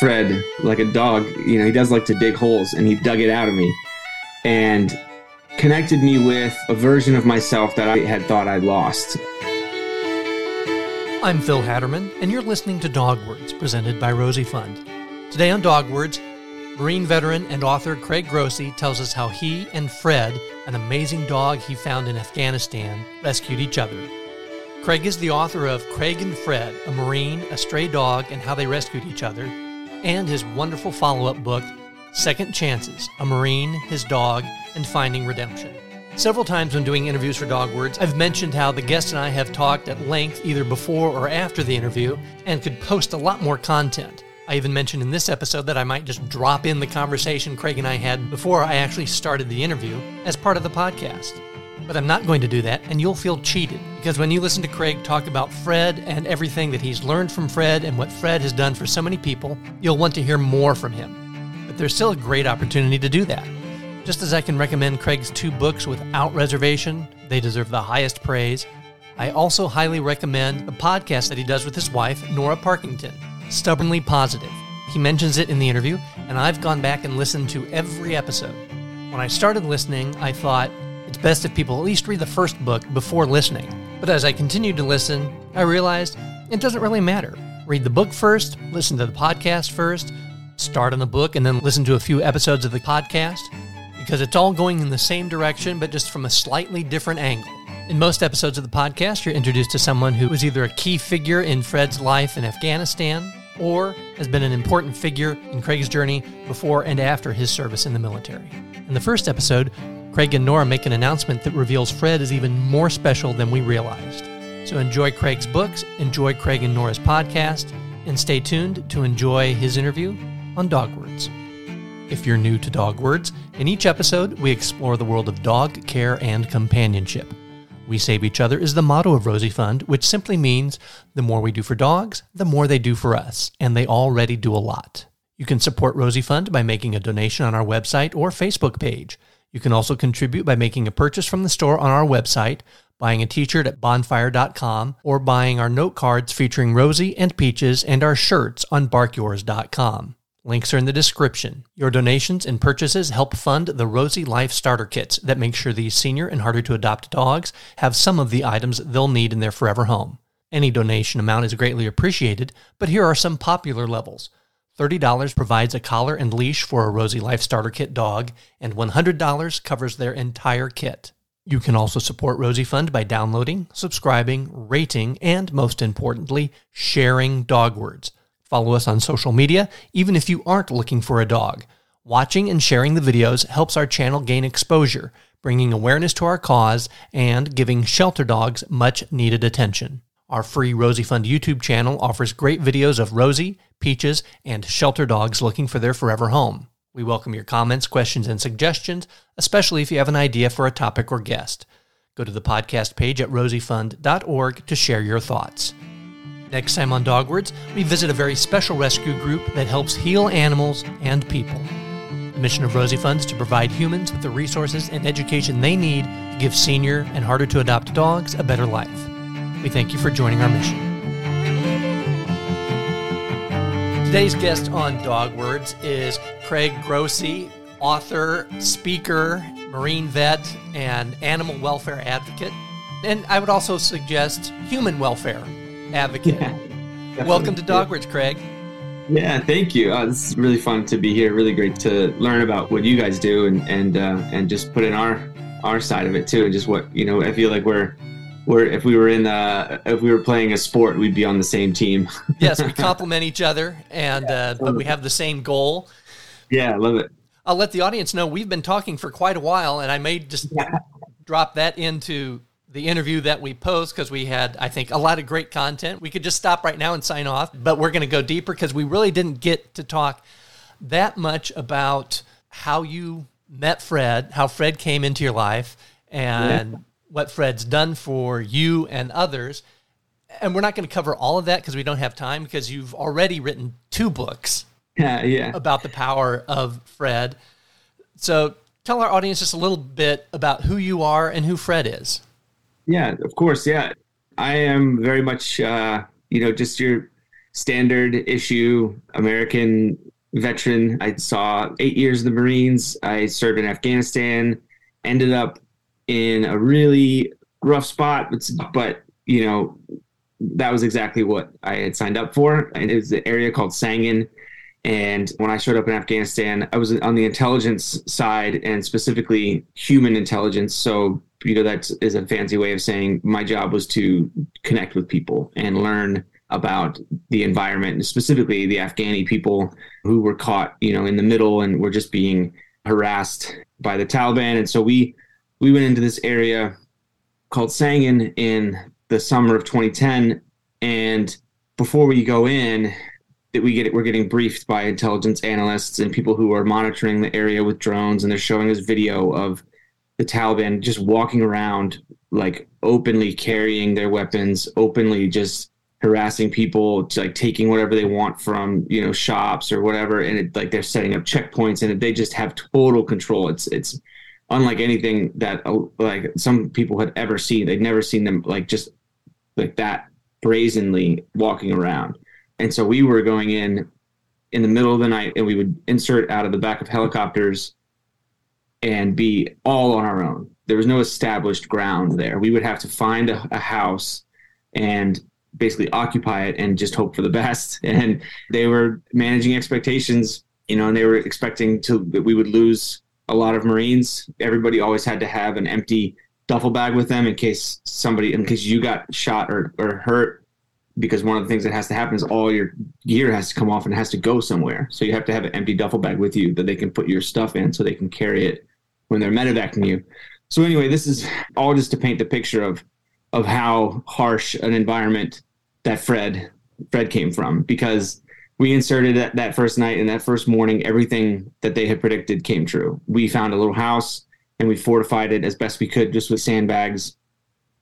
Fred, like a dog, you know, he does like to dig holes, and he dug it out of me, and connected me with a version of myself that I had thought I'd lost. I'm Phil Hatterman, and you're listening to Dog Words, presented by Rosie Fund. Today on Dog Words, Marine veteran and author Craig Grossi tells us how he and Fred, an amazing dog he found in Afghanistan, rescued each other. Craig is the author of Craig and Fred, a Marine, a stray dog, and how they rescued each other, and his wonderful follow up book, Second Chances A Marine, His Dog, and Finding Redemption. Several times when doing interviews for Dog Words, I've mentioned how the guest and I have talked at length either before or after the interview and could post a lot more content. I even mentioned in this episode that I might just drop in the conversation Craig and I had before I actually started the interview as part of the podcast. But I'm not going to do that, and you'll feel cheated because when you listen to Craig talk about Fred and everything that he's learned from Fred and what Fred has done for so many people, you'll want to hear more from him. But there's still a great opportunity to do that. Just as I can recommend Craig's two books without reservation, they deserve the highest praise. I also highly recommend the podcast that he does with his wife, Nora Parkington, Stubbornly Positive. He mentions it in the interview, and I've gone back and listened to every episode. When I started listening, I thought it's best if people at least read the first book before listening. But as I continued to listen, I realized it doesn't really matter. Read the book first, listen to the podcast first, start on the book, and then listen to a few episodes of the podcast because it's all going in the same direction, but just from a slightly different angle. In most episodes of the podcast, you're introduced to someone who was either a key figure in Fred's life in Afghanistan or has been an important figure in Craig's journey before and after his service in the military. In the first episode, Craig and Nora make an announcement that reveals Fred is even more special than we realized. So enjoy Craig's books, enjoy Craig and Nora's podcast, and stay tuned to enjoy his interview on Dog Words. If you're new to Dog Words, in each episode we explore the world of dog care and companionship. We save each other is the motto of Rosie Fund, which simply means the more we do for dogs, the more they do for us, and they already do a lot. You can support Rosie Fund by making a donation on our website or Facebook page. You can also contribute by making a purchase from the store on our website, buying a t-shirt at bonfire.com, or buying our note cards featuring Rosie and Peaches and our shirts on barkyours.com. Links are in the description. Your donations and purchases help fund the Rosie Life Starter Kits that make sure these senior and harder to adopt dogs have some of the items they'll need in their forever home. Any donation amount is greatly appreciated, but here are some popular levels. $30 provides a collar and leash for a Rosie Life Starter Kit dog, and $100 covers their entire kit. You can also support Rosie Fund by downloading, subscribing, rating, and most importantly, sharing dog words. Follow us on social media, even if you aren't looking for a dog. Watching and sharing the videos helps our channel gain exposure, bringing awareness to our cause and giving shelter dogs much needed attention. Our free Rosie Fund YouTube channel offers great videos of Rosie, Peaches, and shelter dogs looking for their forever home. We welcome your comments, questions, and suggestions, especially if you have an idea for a topic or guest. Go to the podcast page at rosiefund.org to share your thoughts. Next time on Dogwords, we visit a very special rescue group that helps heal animals and people. The mission of Rosie Fund is to provide humans with the resources and education they need to give senior and harder to adopt dogs a better life. We thank you for joining our mission. Today's guest on Dogwords is Craig Grossi, author, speaker, marine vet, and animal welfare advocate. And I would also suggest human welfare advocate. Yeah, Welcome to Dogwords, Craig. Yeah, thank you. Uh, is really fun to be here. Really great to learn about what you guys do and and uh, and just put in our our side of it too, and just what you know. I feel like we're we're if we were in uh, if we were playing a sport, we'd be on the same team. yes, we complement each other, and uh, but we have the same goal. Yeah, I love it. I'll let the audience know we've been talking for quite a while, and I may just Yeah. drop that into the interview that we post because we had, I think, a lot of great content. We could just stop right now and sign off, but we're going to go deeper because we really didn't get to talk that much about how you met Fred, how Fred came into your life, and what Fred's done for you and others. And we're not going to cover all of that because we don't have time because you've already written two books Yeah, yeah. about the power of Fred. So tell our audience just a little bit about who you are and who Fred is. Yeah, of course. Yeah, I am very much, uh, you know, just your standard issue American veteran. I saw eight years in the Marines. I served in Afghanistan, ended up in a really rough spot, but, but you know, that was exactly what I had signed up for. And it was the area called Sangin. And when I showed up in Afghanistan, I was on the intelligence side and specifically human intelligence. So, you know, that is a fancy way of saying my job was to connect with people and learn about the environment, specifically the Afghani people who were caught, you know, in the middle and were just being harassed by the Taliban. And so we we went into this area called Sangin in the summer of 2010, and before we go in, that we get we're getting briefed by intelligence analysts and people who are monitoring the area with drones, and they're showing us video of the Taliban just walking around like openly carrying their weapons, openly just harassing people, like taking whatever they want from you know shops or whatever, and it, like they're setting up checkpoints, and they just have total control. It's it's unlike anything that uh, like some people had ever seen. They'd never seen them like just like that brazenly walking around. And so we were going in in the middle of the night, and we would insert out of the back of helicopters and be all on our own. There was no established ground there. We would have to find a, a house and basically occupy it and just hope for the best. And they were managing expectations, you know, and they were expecting to that we would lose a lot of Marines. Everybody always had to have an empty duffel bag with them in case somebody, in case you got shot or, or hurt. Because one of the things that has to happen is all your gear has to come off and has to go somewhere. So you have to have an empty duffel bag with you that they can put your stuff in so they can carry it when they're medevacing you. So anyway, this is all just to paint the picture of of how harsh an environment that Fred Fred came from because we inserted that, that first night and that first morning everything that they had predicted came true. We found a little house and we fortified it as best we could just with sandbags.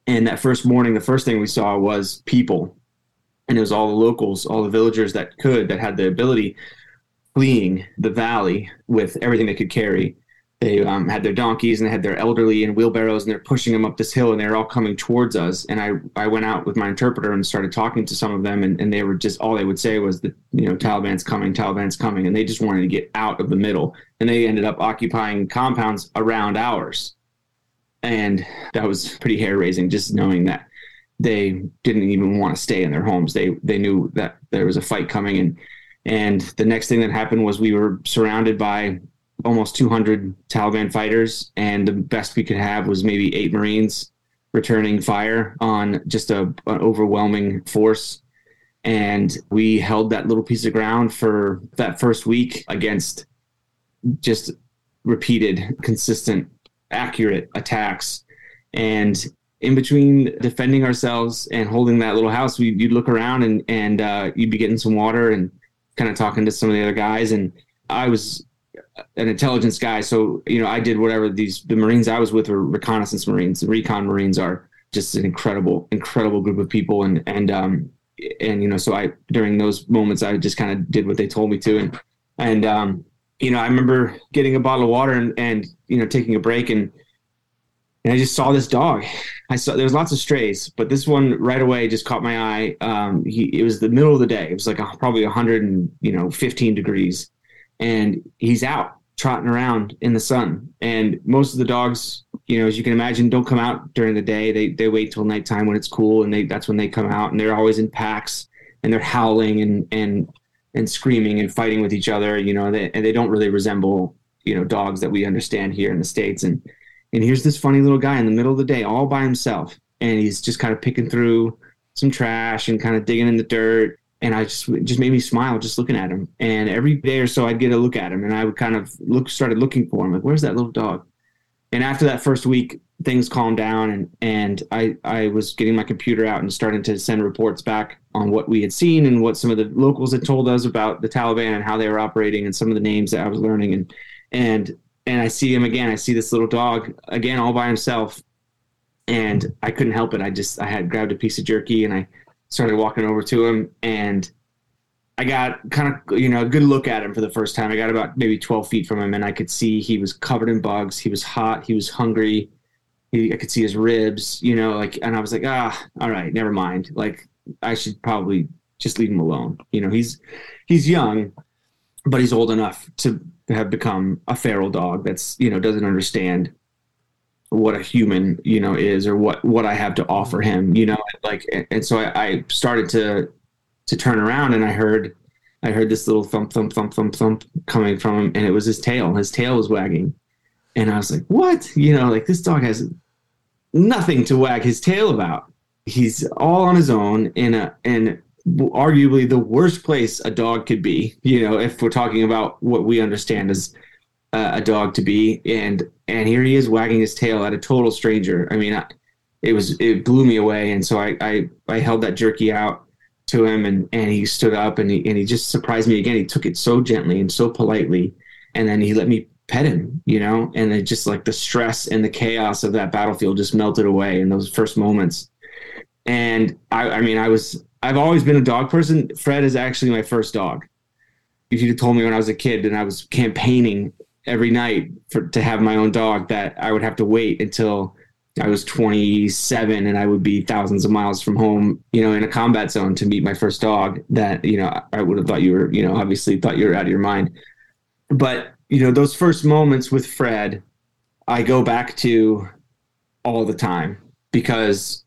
And that first morning, the first thing we saw was people. And it was all the locals, all the villagers that could, that had the ability, fleeing the valley with everything they could carry they um, had their donkeys and they had their elderly in wheelbarrows and they're pushing them up this hill and they're all coming towards us. And i i went out with my interpreter and started talking to some of them and, and they were just all they would say was that you know taliban's coming taliban's coming. And they just wanted to get out of the middle. And they ended up occupying compounds around ours. And that was pretty hair raising just knowing that they didn't even want to stay in their homes. They they knew that there was a fight coming and and the next thing that happened was we were surrounded by almost 200 Taliban fighters, and the best we could have was maybe eight Marines returning fire on just a, an overwhelming force. And we held that little piece of ground for that first week against just repeated, consistent, accurate attacks. And in between defending ourselves and holding that little house, we, you'd look around and, and uh, you'd be getting some water and kind of talking to some of the other guys. And I was an intelligence guy, so you know I did whatever these the Marines I was with were reconnaissance Marines. The recon Marines are just an incredible, incredible group of people, and and um and you know so I during those moments I just kind of did what they told me to, and and um you know I remember getting a bottle of water and and you know taking a break and and I just saw this dog. I saw there was lots of strays, but this one right away just caught my eye. Um, he it was the middle of the day. It was like a, probably 100 and you know 15 degrees and he's out trotting around in the sun. And most of the dogs, you know, as you can imagine, don't come out during the day. They they wait till nighttime when it's cool, and they that's when they come out, and they're always in packs, and they're howling and and and screaming and fighting with each other. You know, they, and they don't really resemble you know dogs that we understand here in the states. And and here's this funny little guy in the middle of the day, all by himself, and he's just kind of picking through some trash and kind of digging in the dirt and I just just made me smile just looking at him. And every day or so, I'd get a look at him, and I would kind of look, started looking for him, like where's that little dog? And after that first week, things calmed down, and and I I was getting my computer out and starting to send reports back on what we had seen and what some of the locals had told us about the Taliban and how they were operating, and some of the names that I was learning, and and and I see him again. I see this little dog again, all by himself, and I couldn't help it. I just I had grabbed a piece of jerky and I started walking over to him and I got kind of you know a good look at him for the first time. I got about maybe 12 feet from him, and I could see he was covered in bugs. He was hot. He was hungry. He, I could see his ribs, you know, like, and I was like, ah, all right, never mind. Like, I should probably just leave him alone. You know, he's he's young, but he's old enough to have become a feral dog that's you know doesn't understand what a human you know is or what what I have to offer him. You know, like and so I, I started to to turn around and I heard I heard this little thump thump thump thump thump coming from him, and it was his tail. His tail was wagging, and I was like, "What? You know, like this dog has nothing to wag his tail about. He's all on his own in a in arguably the worst place a dog could be. You know, if we're talking about what we understand as uh, a dog to be, and and here he is wagging his tail at a total stranger. I mean, I, it was it blew me away, and so I I, I held that jerky out to him, and and he stood up, and he and he just surprised me again. He took it so gently and so politely, and then he let me pet him, you know, and it just like the stress and the chaos of that battlefield just melted away in those first moments. And I, I mean, I was I've always been a dog person. Fred is actually my first dog. If you'd told me when I was a kid and I was campaigning every night for to have my own dog, that I would have to wait until I was 27 and I would be thousands of miles from home, you know, in a combat zone to meet my first dog, that, you know, I would have thought you were, you know, obviously thought you were out of your mind. But, you know, those first moments with Fred, I go back to all the time because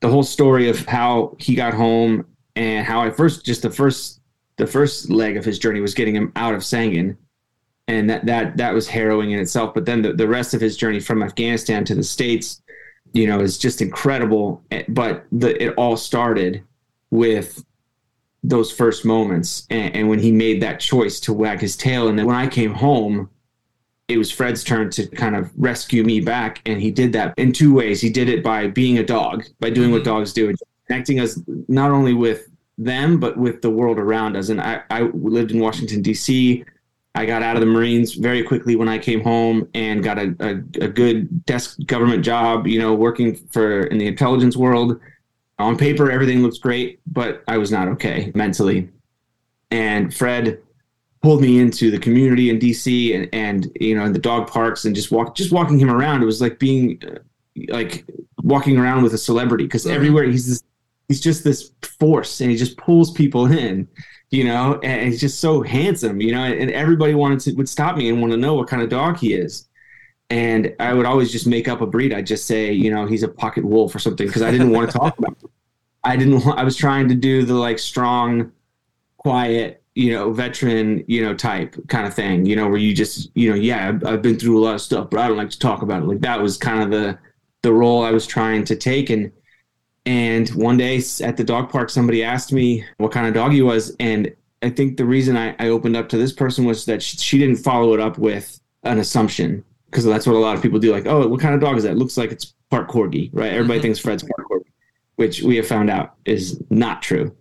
the whole story of how he got home and how I first just the first the first leg of his journey was getting him out of Sangin. And that that that was harrowing in itself. But then the, the rest of his journey from Afghanistan to the States, you know, is just incredible. But the, it all started with those first moments and, and when he made that choice to wag his tail. And then when I came home, it was Fred's turn to kind of rescue me back. And he did that in two ways. He did it by being a dog, by doing what mm-hmm. dogs do, connecting us not only with them, but with the world around us. And I, I lived in Washington, D.C. I got out of the Marines very quickly when I came home and got a, a, a good desk government job, you know, working for in the intelligence world. On paper, everything looks great, but I was not okay mentally. And Fred pulled me into the community in DC and and you know in the dog parks and just walk just walking him around. It was like being uh, like walking around with a celebrity because mm-hmm. everywhere he's this he's just this force and he just pulls people in you know and he's just so handsome you know and everybody wanted to would stop me and want to know what kind of dog he is and i would always just make up a breed i'd just say you know he's a pocket wolf or something because i didn't want to talk about it. i didn't i was trying to do the like strong quiet you know, veteran, you know, type kind of thing, you know, where you just, you know, yeah, I've, been through a lot of stuff, but I don't like to talk about it. Like that was kind of the the role I was trying to take. And and one day at the dog park, somebody asked me what kind of dog he was, and I think the reason I, I opened up to this person was that she, she didn't follow it up with an assumption because that's what a lot of people do. Like, oh, what kind of dog is that? It looks like it's part corgi, right? Everybody mm-hmm. thinks Fred's part corgi, which we have found out is not true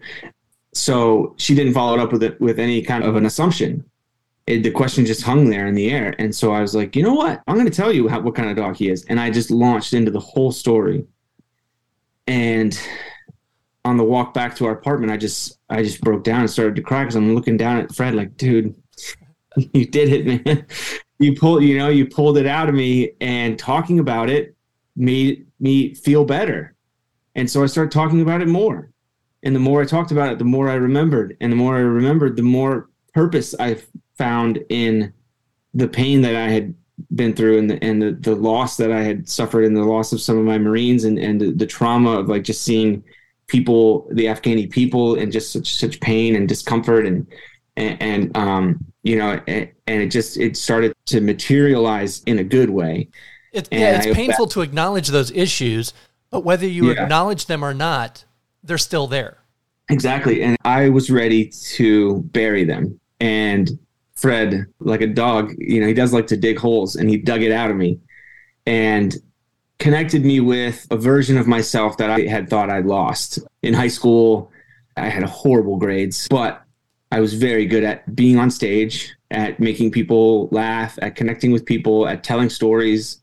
so she didn't follow it up with it with any kind of an assumption. It, the question just hung there in the air, and so I was like, you know what? I'm going to tell you how, what kind of dog he is, and I just launched into the whole story. And on the walk back to our apartment, I just I just broke down and started to cry because I'm looking down at Fred like, dude, you did it, man. you pulled, you know, you pulled it out of me, and talking about it made me feel better. And so I started talking about it more and the more I talked about it, the more I remembered. And the more I remembered, the more purpose I found in the pain that I had been through and the, and the, the loss that I had suffered and the loss of some of my Marines and, and the, the trauma of like just seeing people, the Afghani people and just such, such pain and discomfort and, and, and um, you know, and, and, it just, it started to materialize in a good way. It, yeah, it's painful that, to acknowledge those issues, but whether you yeah. acknowledge them or not, they're still there. Exactly. And I was ready to bury them. And Fred, like a dog, you know, he does like to dig holes and he dug it out of me and connected me with a version of myself that I had thought I'd lost. In high school, I had horrible grades, but I was very good at being on stage, at making people laugh, at connecting with people, at telling stories,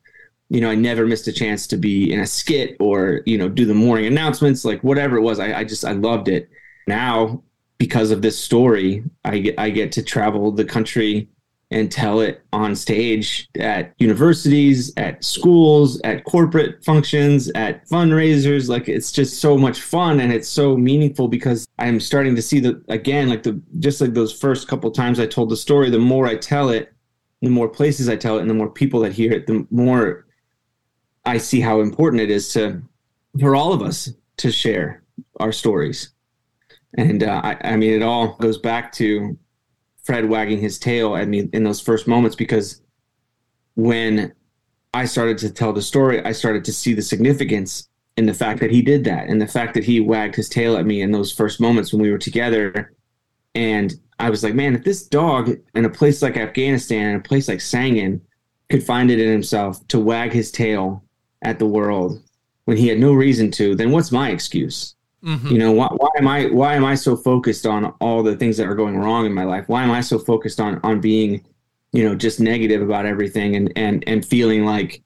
you know, I never missed a chance to be in a skit or, you know, do the morning announcements, like whatever it was. I, I just, I loved it. Now, because of this story, I get, I get to travel the country and tell it on stage at universities, at schools, at corporate functions, at fundraisers. Like it's just so much fun and it's so meaningful because I'm starting to see that again, like the just like those first couple times I told the story, the more I tell it, the more places I tell it, and the more people that hear it, the more I see how important it is to for all of us to share our stories. And uh, I, I mean, it all goes back to Fred wagging his tail at me in those first moments because when I started to tell the story, I started to see the significance in the fact that he did that and the fact that he wagged his tail at me in those first moments when we were together. And I was like, man, if this dog in a place like Afghanistan, in a place like Sangin, could find it in himself to wag his tail at the world when he had no reason to, then what's my excuse? Mm-hmm. You know, why, why am I why am I so focused on all the things that are going wrong in my life? Why am I so focused on on being, you know, just negative about everything and and and feeling like,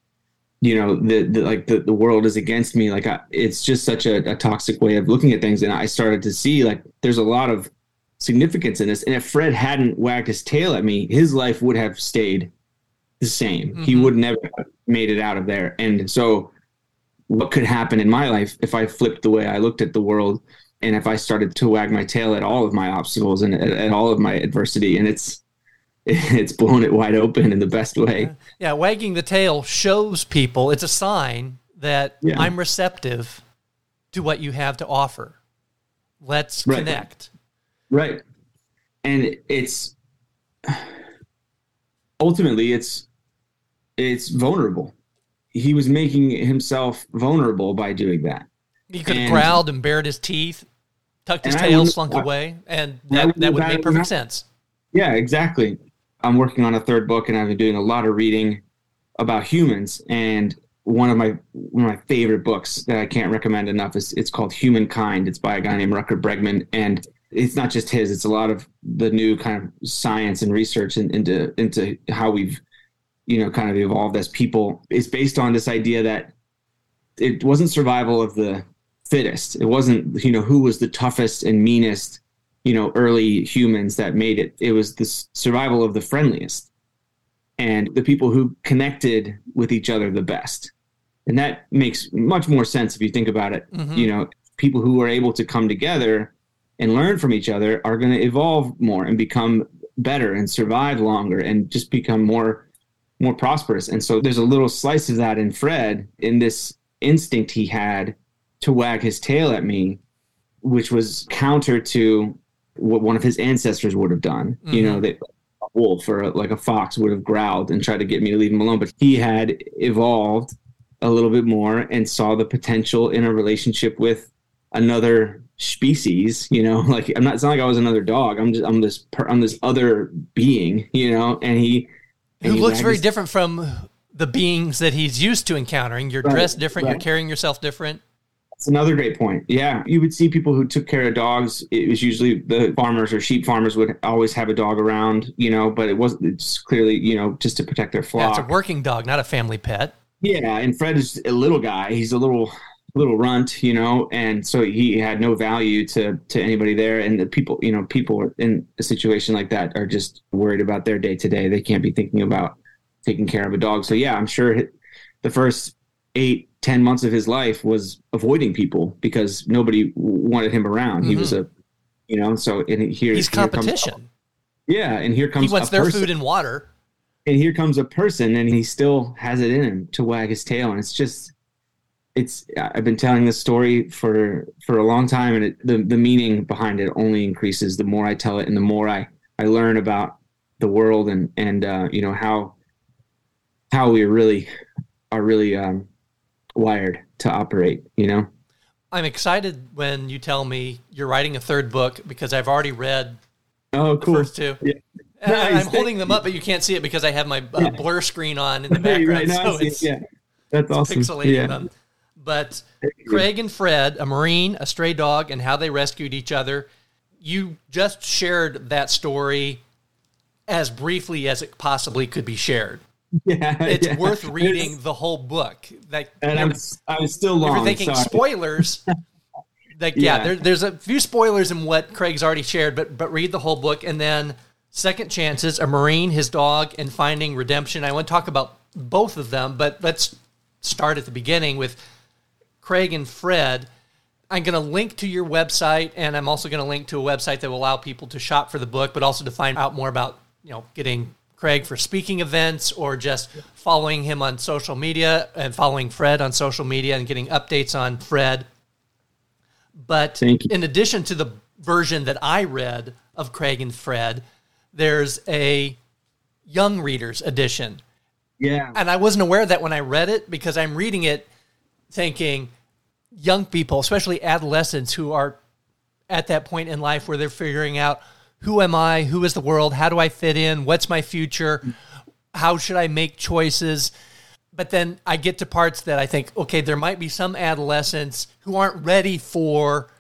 you know, the, the like the, the world is against me? Like I, it's just such a, a toxic way of looking at things. And I started to see like there's a lot of significance in this. And if Fred hadn't wagged his tail at me, his life would have stayed the same. Mm-hmm. He would never made it out of there. And so what could happen in my life if I flipped the way I looked at the world and if I started to wag my tail at all of my obstacles and at, at all of my adversity. And it's it's blown it wide open in the best way. Yeah, yeah wagging the tail shows people it's a sign that yeah. I'm receptive to what you have to offer. Let's right. connect. Right. And it's ultimately it's it's vulnerable he was making himself vulnerable by doing that. He could have growled and bared his teeth, tucked his tail, slunk away, and that, that would make perfect sense. Yeah, exactly. I'm working on a third book, and I've been doing a lot of reading about humans. And one of my one of my favorite books that I can't recommend enough is it's called Humankind. It's by a guy named Rutger Bregman, and it's not just his; it's a lot of the new kind of science and research in, into into how we've you know kind of evolved as people is based on this idea that it wasn't survival of the fittest. It wasn't you know who was the toughest and meanest you know early humans that made it. It was the survival of the friendliest and the people who connected with each other the best. And that makes much more sense if you think about it. Mm-hmm. you know people who are able to come together and learn from each other are going to evolve more and become better and survive longer and just become more more prosperous. And so there's a little slice of that in Fred in this instinct he had to wag his tail at me, which was counter to what one of his ancestors would have done. Mm-hmm. You know, mm-hmm. that a wolf or like a fox would have growled and tried to get me to leave him alone. But he had evolved a little bit more and saw the potential in a relationship with another species you know like i'm not it's not like i was another dog i'm just i'm this per, i'm this other being you know and he who looks very different from the beings that he's used to encountering. You're right, dressed different. Right. You're carrying yourself different. That's another great point. Yeah, you would see people who took care of dogs. It was usually the farmers or sheep farmers would always have a dog around, you know, but it wasn't it's clearly, you know, just to protect their flock. Yeah, it's a working dog, not a family pet. Yeah, and Fred is a little guy. He's a little little runt, you know, and so he had no value to to anybody there. And the people, you know, people in a situation like that are just worried about their day to day. They can't be thinking about taking care of a dog. So yeah, I'm sure the first eight ten months of his life was avoiding people because nobody wanted him around. Mm-hmm. He was mm-hmm. a, you know, so and here he's here competition. Comes, yeah, and here comes he wants their person. food and water. And here comes a person, and he still has it in him to wag his tail, and it's just it's I've been telling this story for for a long time, and it, the the meaning behind it only increases the more I tell it, and the more I I learn about the world and and uh, you know how how we really are really um, wired to operate. You know, I'm excited when you tell me you're writing a third book because I've already read. Oh, cool. first two. Yeah. Nice. I'm holding them up, but you can't see it because I have my uh, blur screen on in the background. right, no, so it's, yeah. That's awesome. Pixelating yeah. them. But Craig and Fred, a Marine, a stray dog, and how they rescued each other. You just shared that story as briefly as it possibly could be shared. Yeah, it's yeah. worth reading the whole book. That and I'm, I was still long. If you're thinking sorry. spoilers, like yeah, yeah there, there's a few spoilers in what Craig's already shared, but but read the whole book and then Second Chances, a Marine, his dog, and Finding Redemption. I want to talk about both of them, but let's start at the beginning with Craig and Fred. I'm going to link to your website, and I'm also going to link to a website that will allow people to shop for the book, but also to find out more about you know getting Craig for speaking events or just following him on social media and following Fred on social media and getting updates on Fred. But in addition to the version that I read of Craig and Fred, there's a young readers edition. Yeah. And I wasn't aware of that when I read it because I'm reading it thinking young people, especially adolescents who are at that point in life where they're figuring out who am I? Who is the world? How do I fit in? What's my future? How should I make choices? But then I get to parts that I think, okay, there might be some adolescents who aren't ready for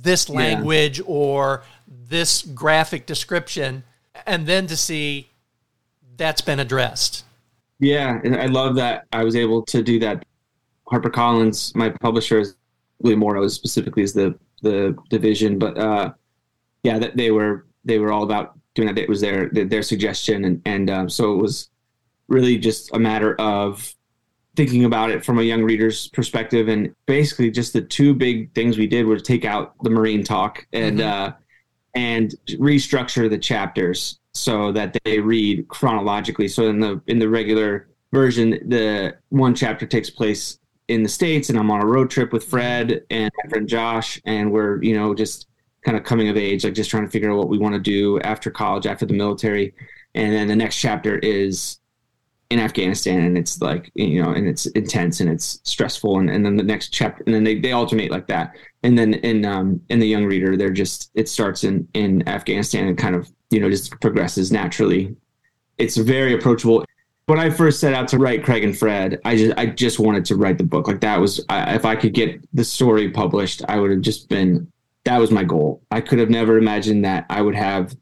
this language yeah. or this graphic description and then to see that's been addressed. Yeah, and I love that I was able to do that. HarperCollins, my publisher, is William Morrow specifically is the the division, but uh, yeah, that they were they were all about doing that. It was their their suggestion, and and um, so it was really just a matter of thinking about it from a young reader's perspective, and basically just the two big things we did were to take out the marine talk and mm-hmm. uh, and restructure the chapters so that they read chronologically. So in the in the regular version, the one chapter takes place in the states, and I'm on a road trip with Fred and my friend Josh, and we're you know just kind of coming of age, like just trying to figure out what we want to do after college, after the military. And then the next chapter is in Afghanistan and it's like, you know, and it's intense and it's stressful. And, and then the next chapter, and then they, they alternate like that and then in um in the young reader they're just it starts in in afghanistan and kind of you know just progresses naturally it's very approachable when i first set out to write craig and fred i just i just wanted to write the book. Like that was I, if i could get the story published i would have just been that was my goal. I could have never imagined that i would have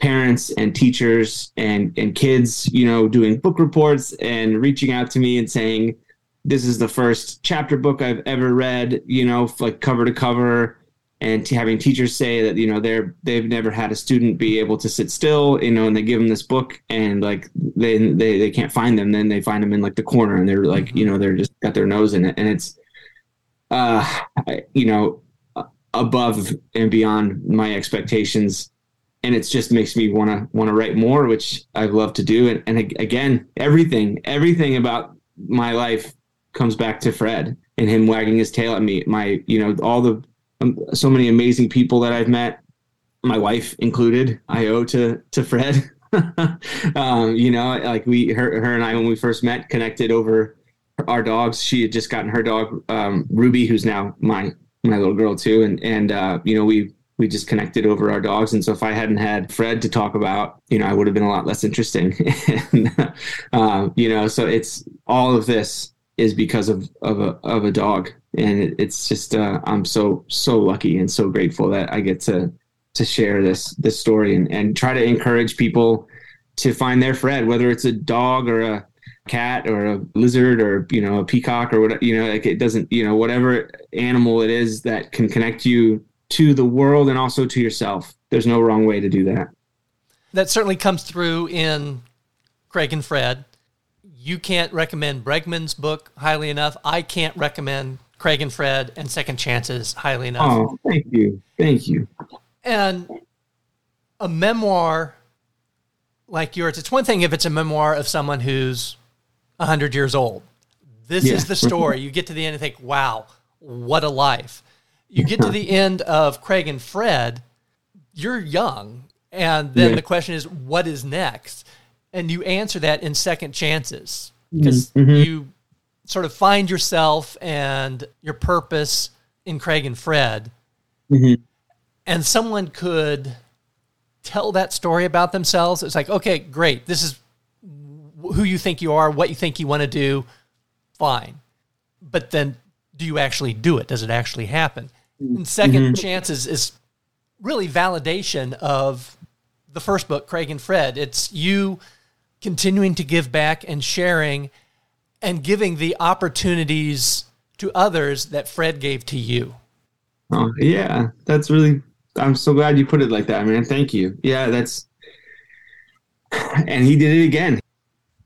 parents and teachers and and kids you know doing book reports and reaching out to me and saying this is the first chapter book I've ever read, you know, like cover to cover, and having teachers say that you know they're they've never had a student be able to sit still, you know, and they give them this book and like they they they can't find them, then they find them in like the corner and they're like you know they're just got their nose in it, and it's uh you know above and beyond my expectations. And it just makes me want to want to write more which i love to do. And, and again everything everything about my life comes back to Fred and him wagging his tail at me. My, you know, all the um, so many amazing people that I've met, my wife included, I owe to to Fred. um, you know, like we, her, her and I, when we first met, connected over our dogs. She had just gotten her dog, um, Ruby, who's now my my little girl too, and and uh, you know we we just connected over our dogs. And so if I hadn't had Fred to talk about, you know, I would have been a lot less interesting. and, uh, you know, so it's all of this is because of of a of a dog, and it, it's just uh, I'm so so lucky and so grateful that I get to to share this this story and and try to encourage people to find their Fred, whether it's a dog or a cat or a lizard or you know a peacock or what you know like it doesn't you know whatever animal it is that can connect you to the world and also to yourself there's no wrong way to do that that certainly comes through in craig and fred you can't recommend Bregman's book highly enough. I can't recommend Craig and Fred and Second Chances highly enough. Oh, thank you. Thank you. And a memoir like yours, it's one thing if it's a memoir of someone who's 100 years old. This yeah. is the story. you get to the end and think, wow, what a life. You get to the end of Craig and Fred, you're young. And then yeah. the question is, what is next? and you answer that in second chances because mm-hmm. you sort of find yourself and your purpose in Craig and Fred. Mm-hmm. And someone could tell that story about themselves. It's like, okay, great. This is who you think you are, what you think you want to do. Fine. But then do you actually do it? Does it actually happen? And 2nd mm-hmm. chances is really validation of the first book, Craig and Fred. It's you continuing to give back and sharing and giving the opportunities to others that Fred gave to you. Oh, yeah. That's really, I'm so glad you put it like that, man. Thank you. Yeah, that's, and he did it again.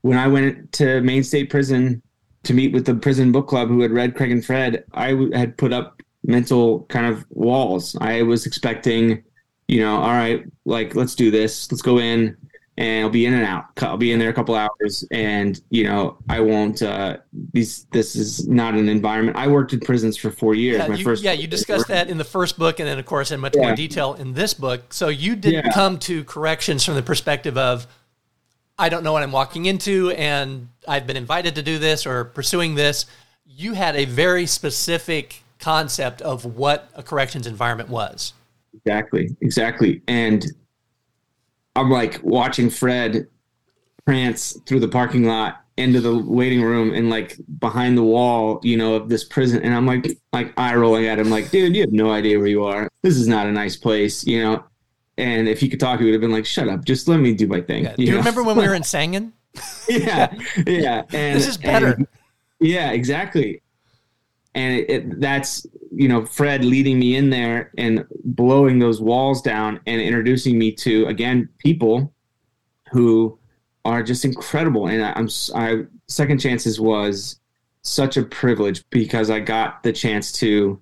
When I went to Maine State Prison to meet with the prison book club who had read Craig and Fred, I had put up mental kind of walls. I was expecting, you know, all right, like let's do this. Let's go in and I'll be in and out. I'll be in there a couple hours and, you know, I won't uh these this is not an environment. I worked in prisons for 4 years. Yeah, My you, first yeah, you discussed that in the first book and then of course in much Yeah. more detail in this book. So you didn't Yeah. come to corrections from the perspective of I don't know what I'm walking into and I've been invited to do this or pursuing this. You had a very specific concept of what a corrections environment was. Exactly, exactly. And I'm like watching Fred prance through the parking lot into the waiting room and like behind the wall, you know, of this prison. And I'm like, like eye rolling at him, like, dude, you have no idea where you are. This is not a nice place, you know. And if he could talk, he would have been like, "Shut up, just let me do my thing." Do you know? remember when we were in Sangin? yeah, yeah. And This is better. and- yeah, exactly. And it, it, that's you know Fred leading me in there and blowing those walls down and introducing me to again people who are just incredible. And I, I'm I second chances was such a privilege because I got the chance to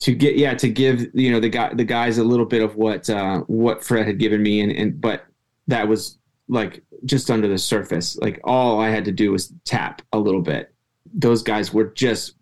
to get yeah to give you know the guy the guys a little bit of what uh what Fred had given me. And and but that was like just under the surface. Like all I had to do was tap a little bit. Those guys were just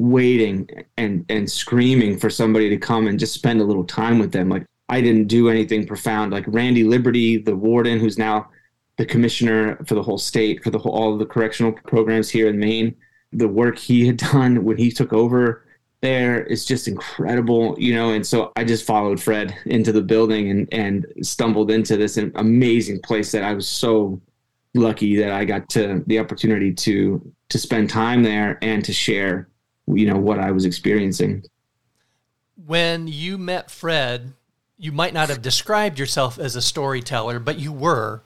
waiting and and screaming for somebody to come and just spend a little time with them like I didn't do anything profound like Randy Liberty the warden who's now the commissioner for the whole state for the whole all of the correctional programs here in Maine the work he had done when he took over there is just incredible, you know. And so I just followed Fred into the building and and stumbled into this amazing place that I was so lucky that I got to the opportunity to to spend time there and to share, you know, what I was experiencing. When you met Fred, you might not have described yourself as a storyteller, but you were,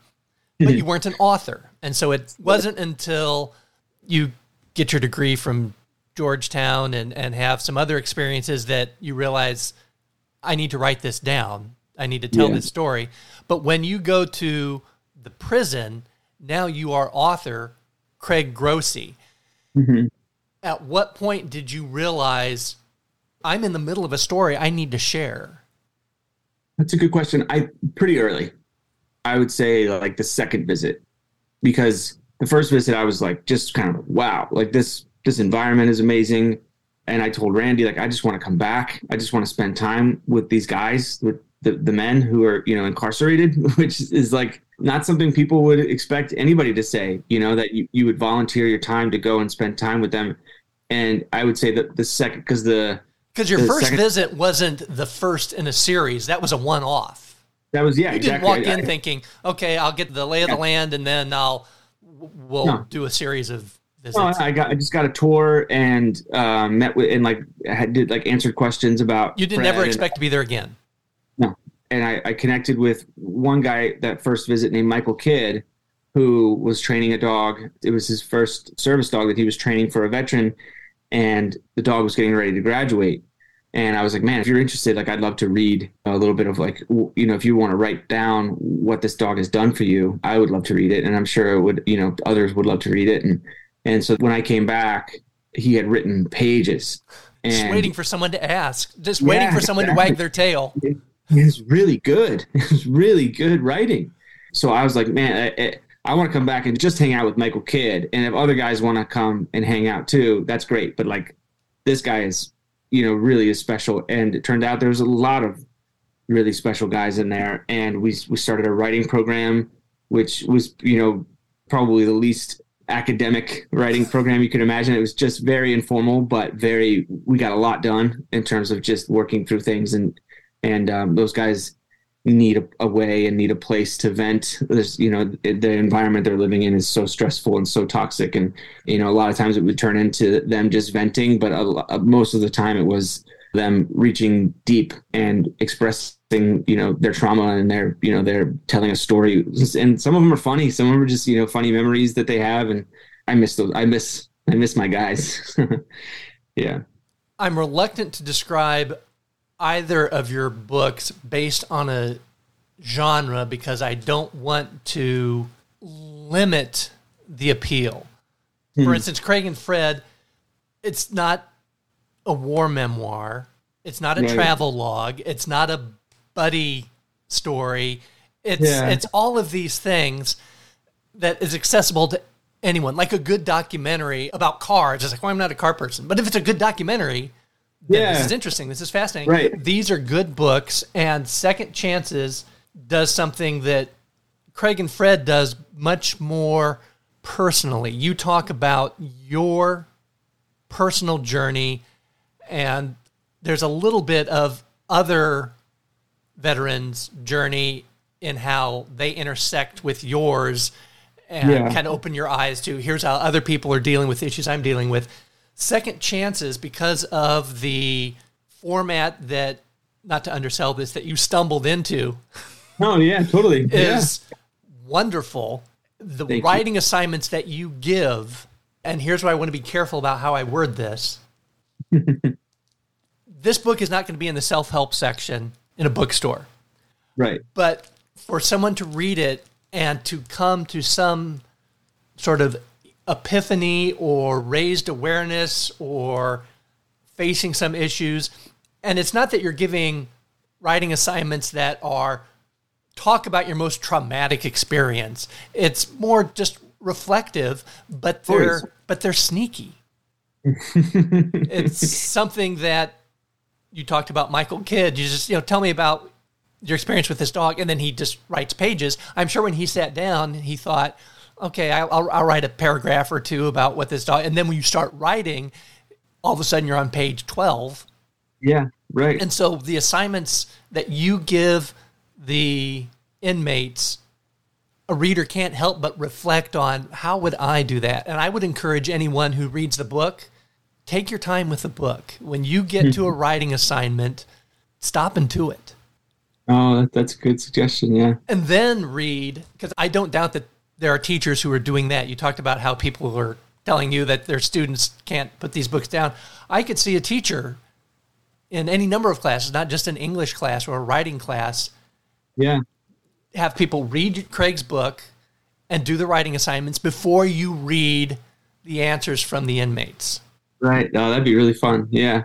but you weren't an author. And so it wasn't until you get your degree from Georgetown and, and have some other experiences that you realize I need to write this down. I need to tell Yeah. this story. But when you go to the prison, now you are author Craig Grossi. Mhm. At what point did you realize I'm in the middle of a story I need to share? That's a good question. I pretty early. I would say like the second visit because the first visit I was like just kind of wow, like this this environment is amazing and I told Randy like I just want to come back. I just want to spend time with these guys, with the the men who are, you know, incarcerated, which is like not something people would expect anybody to say, you know, that you, you would volunteer your time to go and spend time with them. And I would say that the second because the Because your The first second- visit wasn't the first in a series. That was a one off. that was yeah, You exactly. didn't walk I- in thinking, okay, I'll get the lay of the land and then I'll we'll No. do a series of visits. Well, I got I just got a tour and um, met with and like had did like answered questions about you didn't Fred ever and- expect to be there again. No, and I, I connected with one guy that first visit named Michael Kidd, who was training a dog. It was his first service dog that he was training for a veteran, and the dog was getting ready to graduate. And I was like, man, if you're interested, like I'd love to read a little bit of like, you know, if you want to write down what this dog has done for you, I would love to read it, and I'm sure it would, you know, others would love to read it. And and so when I came back, he had written pages. And Just waiting for someone to ask. Just waiting for someone to wag their tail. it was really good. It was really good writing. So I was like, man, I, I, want to come back and just hang out with Michael Kidd. And if other guys want to come and hang out too, that's great. But like, this guy is, you know, really is special. And it turned out there was a lot of really special guys in there. And we we started a writing program, which was, you know, probably the least academic writing program you could imagine. It was just very informal, but very. We got a lot done in terms of just working through things and and um, those guys need a, a way and need a place to vent. There's, you know, the environment they're living in is so stressful and so toxic, and you know, a lot of times it would turn into them just venting, but a, lo- uh, most of the time it was them reaching deep and expressing, you know, their trauma and their, you know, they're telling a story, and some of them are funny, some of them are just, you know, funny memories that they have, and I miss those. I miss, I miss my guys. yeah. I'm reluctant to describe either of your books based on a genre because I don't want to limit the appeal. For Hmm. instance, Craig and Fred, it's not a war memoir. It's not a Right. travel log. It's not a buddy story. It's Yeah. it's all of these things that is accessible to anyone, like a good documentary about cars. It's like, well, I'm not a car person, but if it's a good documentary, Yeah. this is interesting. This is fascinating. Right. These are good books, and Second Chances does something that Craig and Fred does much more personally. You talk about your personal journey, and there's a little bit of other veterans' journey in how they intersect with yours and Yeah. kind of open your eyes to here's how other people are dealing with issues I'm dealing with. Second chances, because of the format that, not to undersell this, that you stumbled into Oh yeah, totally. Yeah. is wonderful. The Thank you. writing assignments that you give, and here's why I want to be careful about how I word this. this book is not going to be in the self help section in a bookstore, Right. but for someone to read it and to come to some sort of epiphany or raised awareness or facing some issues, and it's not that you're giving writing assignments that are talk about your most traumatic experience. It's more just reflective, but oh, they're but they're sneaky. it's something that you talked about Michael Kidd. You just you know tell me about your experience with this dog, and then he just writes pages. I'm sure when he sat down, he thought, okay, I'll, I'll, I'll write a paragraph or two about what this dog, and then when you start writing, all of a sudden you're on page twelve. Yeah. Right. And so the assignments that you give the inmates, a reader can't help but reflect on how would I do that? And I would encourage anyone who reads the book, take your time with the book. When you get to a mm-hmm. writing assignment, stop and do it. oh, that, that's a good suggestion. Yeah. And then read, because I don't doubt that there are teachers who are doing that. You talked about how people are telling you that their students can't put these books down. I could see a teacher in any number of classes, not just an English class or a writing class, Yeah. have people read Craig's book and do the writing assignments before you read the answers from the inmates. Right. Oh, that'd be really fun. Yeah.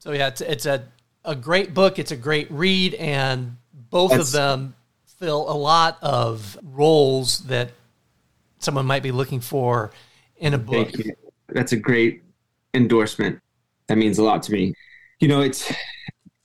So yeah, it's it's a a great book. It's a great read, and both That's- of them fill a lot of roles that someone might be looking for in a book. That's a great endorsement. That means a lot to me. You know, it's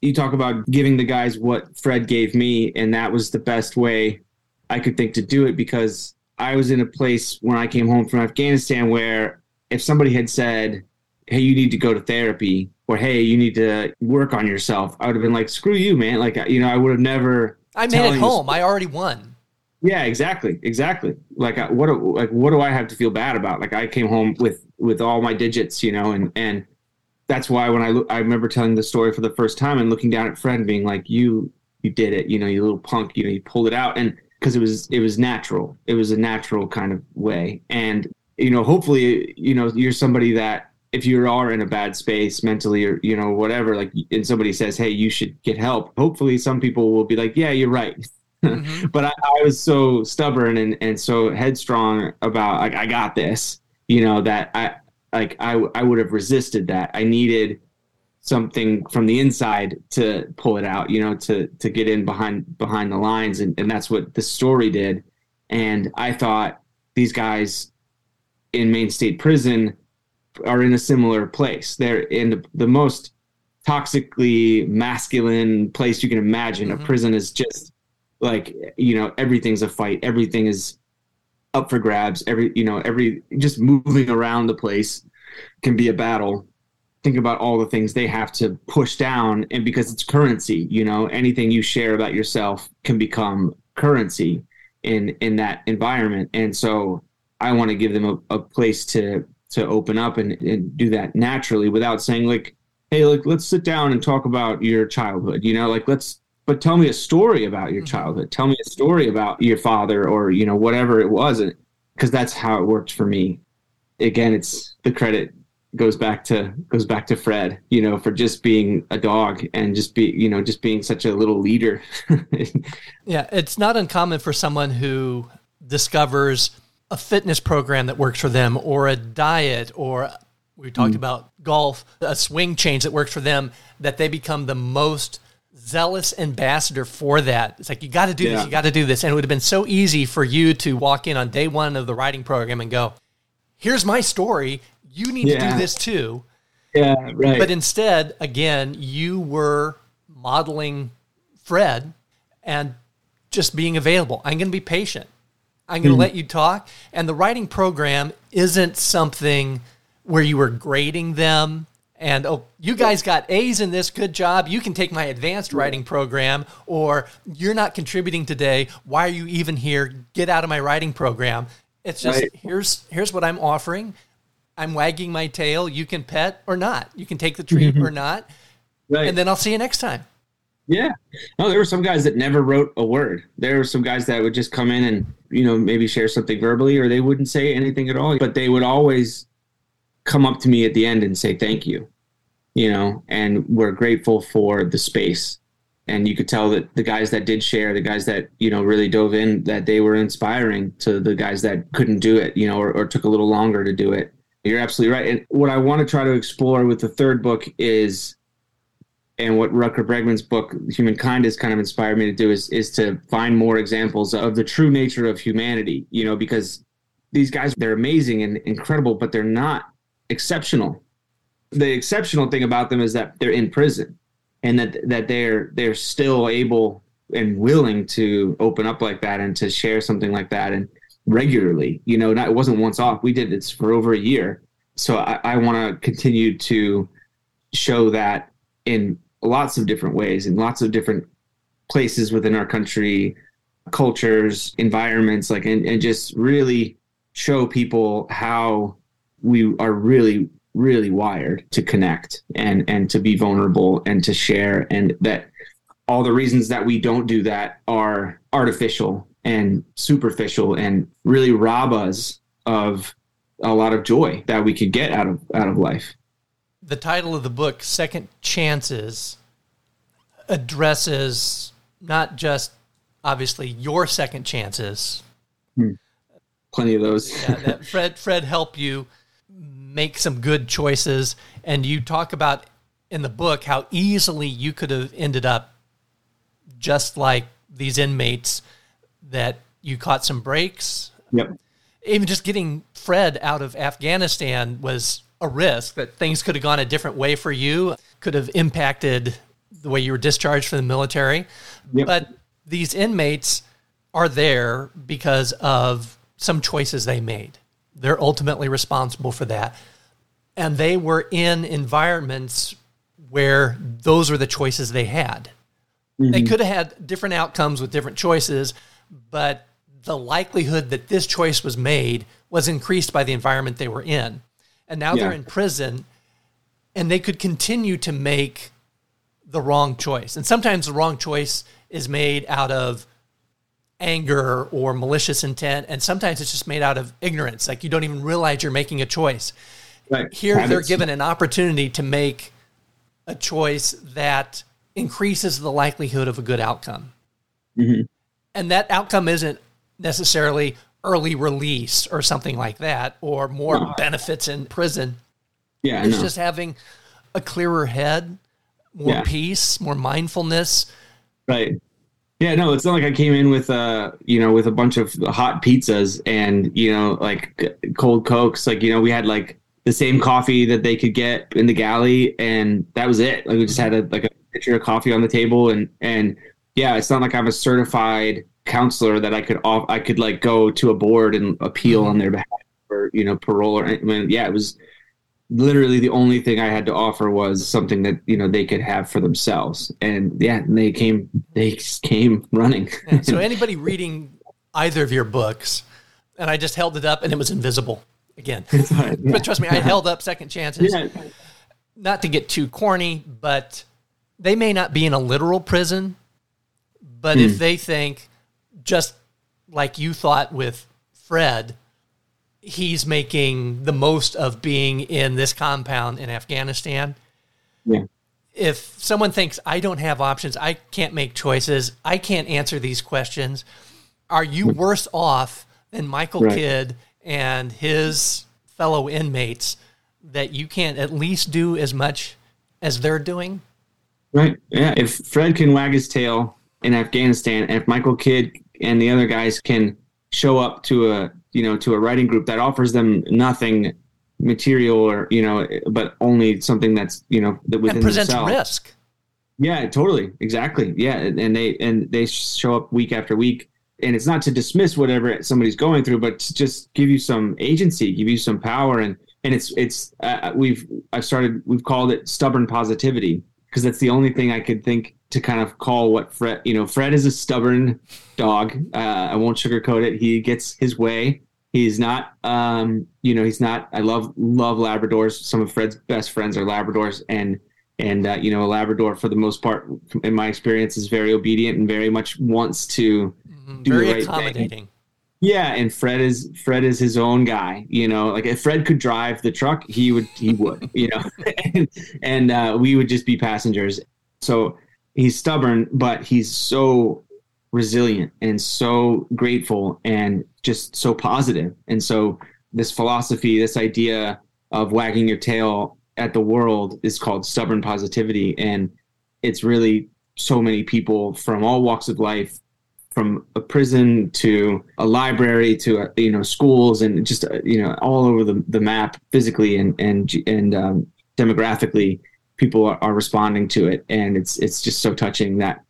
you talk about giving the guys what Fred gave me, and that was the best way I could think to do it because I was in a place when I came home from Afghanistan where if somebody had said, Hey, you need to go to therapy, or Hey, you need to work on yourself, I would have been like, Screw you, man. Like, you know, I would have never. I made it home. I already won. Yeah, exactly, exactly. Like, I- what, do- like, what do I have to feel bad about? Like, I came home with with all my digits, you know, and and that's why when I look, I remember telling the story for the first time and looking down at Fred being like, "You, you did it, you know, you little punk, you know, you pulled it out," and because it was it was natural, it was a natural kind of way, and you know, hopefully, you know, you're somebody that if you are in a bad space mentally or you know whatever, like, and somebody says, "Hey, you should get help," hopefully, some people will be like, "Yeah, you're right." Mhm. but I, I was so stubborn and, and so headstrong about like I got this, you know, that I like I I would have resisted that. I needed something from the inside to pull it out, you know, to to get in behind behind the lines and, and that's what the story did. And I thought these guys in Maine State Prison are in a similar place. They're in the, the most toxically masculine place you can imagine. Mhm. A prison is just like you know everything's a fight. Everything is up for grabs. Every you know every just moving around the place can be a battle. Think about all the things they have to push down, and because it's currency, you know anything you share about yourself can become currency in in that environment. And so I want to give them a, a place to to open up and, and do that naturally without saying like, hey, like let's sit down and talk about your childhood. You know, like let's but tell me a story about your Mhm. childhood. Tell me a story about your father or you know whatever it was, because that's how it worked for me. Again, it's the credit goes back to goes back to Fred, you know, for just being a dog and just be, you know, just being such a little leader. yeah, it's not uncommon for someone who discovers a fitness program that works for them or a diet or we talked mm. about golf, a swing change that works for them that they become the most zealous ambassador for that. It's like you got to do yeah. this, you got to do this, and it would have been so easy for you to walk in on day 1 of the writing program and go, "Here's my story, you need yeah. to do this too. Yeah, right. But instead, again, you were modeling Fred and just being available. I'm going to be patient. I'm going to mm let you talk. And the writing program isn't something where you were grading them and oh you guys got a's in this good job you can take my advanced writing program or you're not contributing today why are you even here get out of my writing program it's just right. here's here's what i'm offering I'm wagging my tail. You can pet or not. You can take the treat mm-hmm. or not. Right. And then I'll see you next time. Yeah. No, there were some guys that never wrote a word. There were some guys that would just come in and, you know, maybe share something verbally or they wouldn't say anything at all. But they would always come up to me at the end and say thank you, you know, and we're grateful for the space. And you could tell that the guys that did share, the guys that, you know, really dove in, that they were inspiring to the guys that couldn't do it, you know, or, or took a little longer to do it you're absolutely right. And what I want to try to explore with the third book is, and what Rutger Bregman's book Humankind has kind of inspired me to do is is to find more examples of the true nature of humanity. You know, because these guys they're amazing and incredible, but they're not exceptional. The exceptional thing about them is that they're in prison, and that that they're they're still able and willing to open up like that and to share something like that and regularly. You know, not, it wasn't once off. We did this for over a year. So I, I want to continue to show that in lots of different ways, in lots of different places within our country, cultures, environments, like, and, and just really show people how we are really really wired to connect and and to be vulnerable and to share and that all the reasons that we don't do that are artificial and superficial and really rob us of a lot of joy that we could get out of out of life. The title of the book, Second Chances, addresses not just obviously your second chances. Hmm. Plenty of those. yeah, that Fred Fred help you make some good choices and you talk about in the book how easily you could have ended up just like these inmates that you caught some breaks. Yep. Even just getting Fred out of Afghanistan was a risk that things could have gone a different way for you, could have impacted the way you were discharged from the military. Yep. But these inmates are there because of some choices they made. They're ultimately responsible for that. And they were in environments where those were the choices they had. Mm-hmm. They could have had different outcomes with different choices, but the likelihood that this choice was made was increased by the environment they were in. And now yeah. they're in prison and they could continue to make the wrong choice. And sometimes the wrong choice is made out of anger or malicious intent. And sometimes it's just made out of ignorance. Like you don't even realize you're making a choice. Right. Here Habits. they're given an opportunity to make a choice that increases the likelihood of a good outcome. Mm-hmm and that outcome isn't necessarily early release or something like that or more no. benefits in prison. Yeah, it's just having a clearer head, more yeah. peace, more mindfulness. Right. Yeah, no, it's not like I came in with uh, you know, with a bunch of hot pizzas and, you know, like cold cokes. Like, you know, we had like the same coffee that they could get in the galley and that was it. Like we just had a like a pitcher of coffee on the table and and yeah, it's not like I'm a certified counselor that I could off I could like go to a board and appeal mm-hmm. on their behalf or you know parole or I mean, yeah, it was literally the only thing I had to offer was something that you know they could have for themselves, and yeah, and they came they came running. yeah, so anybody reading either of your books, and I just held it up and it was invisible again. yeah. But trust me, I held up Second Chances. Yeah. Not to get too corny, but they may not be in a literal prison, but mm. if hmm. they think, just like you thought with Fred, he's making the most of being in this compound in Afghanistan. Yeah. If someone thinks I don't have options, I can't make choices, I can't answer these questions, are you hmm. worse off than Michael Right. Kidd and his fellow inmates that you can't at least do as much as they're doing? Right. Yeah. If Fred can wag his tail in Afghanistan, and if Michael Kidd and the other guys can show up to a you know to a writing group that offers them nothing material or you know but only something that's you know that within and presents themselves. risk. Yeah, totally, exactly. Yeah, and they and they show up week after week, and it's not to dismiss whatever somebody's going through, but to just give you some agency, give you some power, and and it's it's uh, we've I've started we've called it stubborn positivity because that's the only thing I could think to kind of call what Fred. You know, Fred is a stubborn dog. Uh, I won't sugarcoat it. He gets his way. He's not, um, you know, he's not. I love love Labradors. Some of Fred's best friends are Labradors, and and uh, you know, a Labrador for the most part, in my experience, is very obedient and very much wants to Mhm, do Very the right thing. yeah, and Fred is Fred is his own guy. You know, like if Fred could drive the truck, he would he would. You know, and, and uh, we would just be passengers. So he's stubborn, but he's so resilient and so grateful and just so positive. And so this philosophy, this idea of wagging your tail at the world is called stubborn positivity, and it's really so many people from all walks of life from a prison to a library to uh, you know schools and just uh, you know all over the, the map physically and and and um, demographically people are, are responding to it and it's it's just so touching that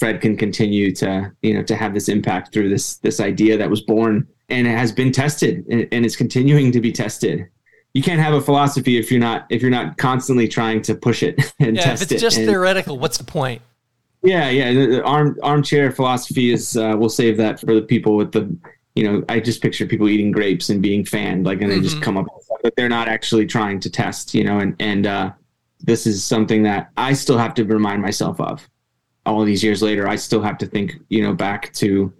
Fred can continue to you know to have this impact through this this idea that was born and it has been tested and, and it's continuing to be tested you can't have a philosophy if you're not if you're not constantly trying to push it and Yeah, if test it's it just and- theoretical, what's the point? yeah, yeah. The, the arm armchair philosophy is. Uh, we'll save that for the people with the. You know, I just picture people eating grapes and being fanned, like, and they just Mhm. come up, with stuff, but they're not actually trying to test. You know, and and uh, this is something that I still have to remind myself of. All these years later, I still have to think. You know, back to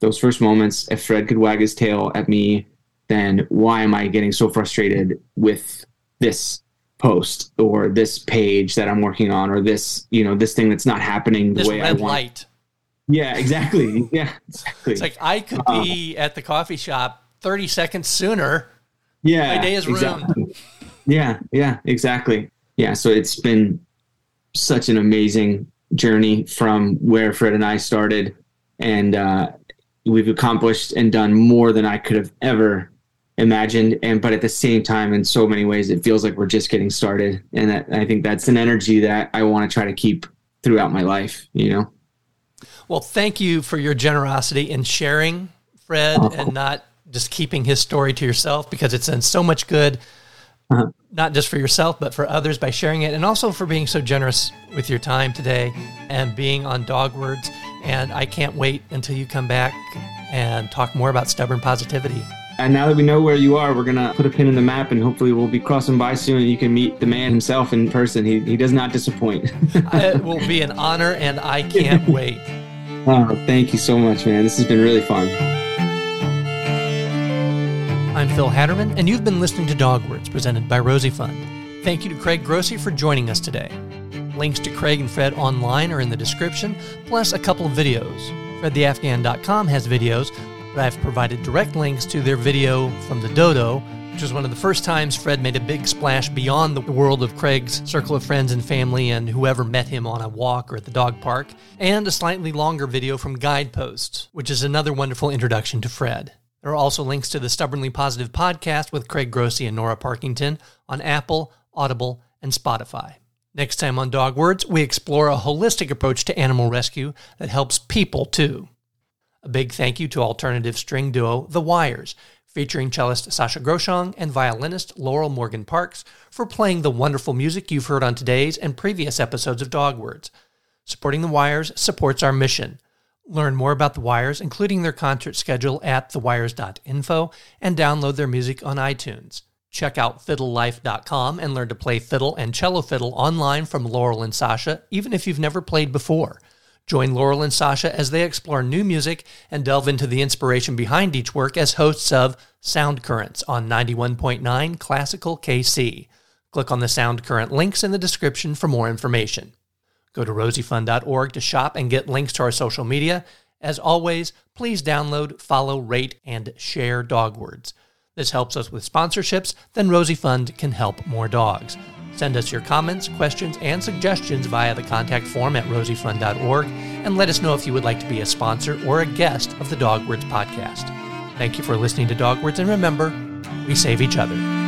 those first moments. If Fred could wag his tail at me, then why am I getting so frustrated with this post or this page that I'm working on or this, you know, this thing that's not happening the This way I want. light. Yeah, exactly. Yeah, exactly. It's like I could be um, at the coffee shop 30 seconds sooner. yeah, my day is exactly. Yeah, yeah, exactly. Yeah, so it's been such an amazing journey from where Fred and I started, and uh, we've accomplished and done more than I could have ever imagined. And but at the same time, in so many ways, it feels like we're just getting started. And that, I think that's an energy that I want to try to keep throughout my life. You know. Well, thank you for your generosity in sharing, Fred, Oh. and not just keeping his story to yourself because it's done so much good, Uh-huh. not just for yourself, but for others by sharing it, and also for being so generous with your time today and being on Dog Words. And I can't wait until you come back and talk more about stubborn positivity. And now that we know where you are, we're gonna put a pin in the map, and hopefully we'll be crossing by soon, and you can meet the man himself in person. He he does not disappoint. it will be an honor, and I can't wait. oh, thank you so much, man. This has been really fun. I'm Phil Hatterman, and you've been listening to Dog Words presented by Rosie Fund. Thank you to Craig Grossi for joining us today. Links to Craig and Fred online are in the description, plus a couple of videos. FredTheAfghan.com has videos, but I've provided direct links to their video from the Dodo, which was one of the first times Fred made a big splash beyond the world of Craig's circle of friends and family and whoever met him on a walk or at the dog park, and a slightly longer video from Guideposts, which is another wonderful introduction to Fred. There are also links to the Stubbornly Positive podcast with Craig Grossi and Nora Parkington on Apple, Audible, and Spotify. Next time on Dog Words, we explore a holistic approach to animal rescue that helps people too. A big thank you to alternative string duo The Wires, featuring cellist Sascha Groshang and violinist Laurel Morgan Parks, for playing the wonderful music you've heard on today's and previous episodes of Dog Words. Supporting The Wires supports our mission. Learn more about The Wires, including their concert schedule at thewires.info, and download their music on iTunes. Check out fiddlelife.com and learn to play fiddle and cello fiddle online from Laurel and Sascha, even if you've never played before. Join Laurel and Sascha as they explore new music and delve into the inspiration behind each work as hosts of Sound Currents on 91.9 Classical KC. Click on the Sound Current links in the description for more information. Go to rosiefund.org to shop and get links to our social media. As always, please download, follow, rate, and share Dogwords. This helps us with sponsorships, then Rosie Fund can help more dogs. Send us your comments, questions, and suggestions via the contact form at rosiefund.org and let us know if you would like to be a sponsor or a guest of the Dogwords podcast. Thank you for listening to Dogwords, and remember, we save each other.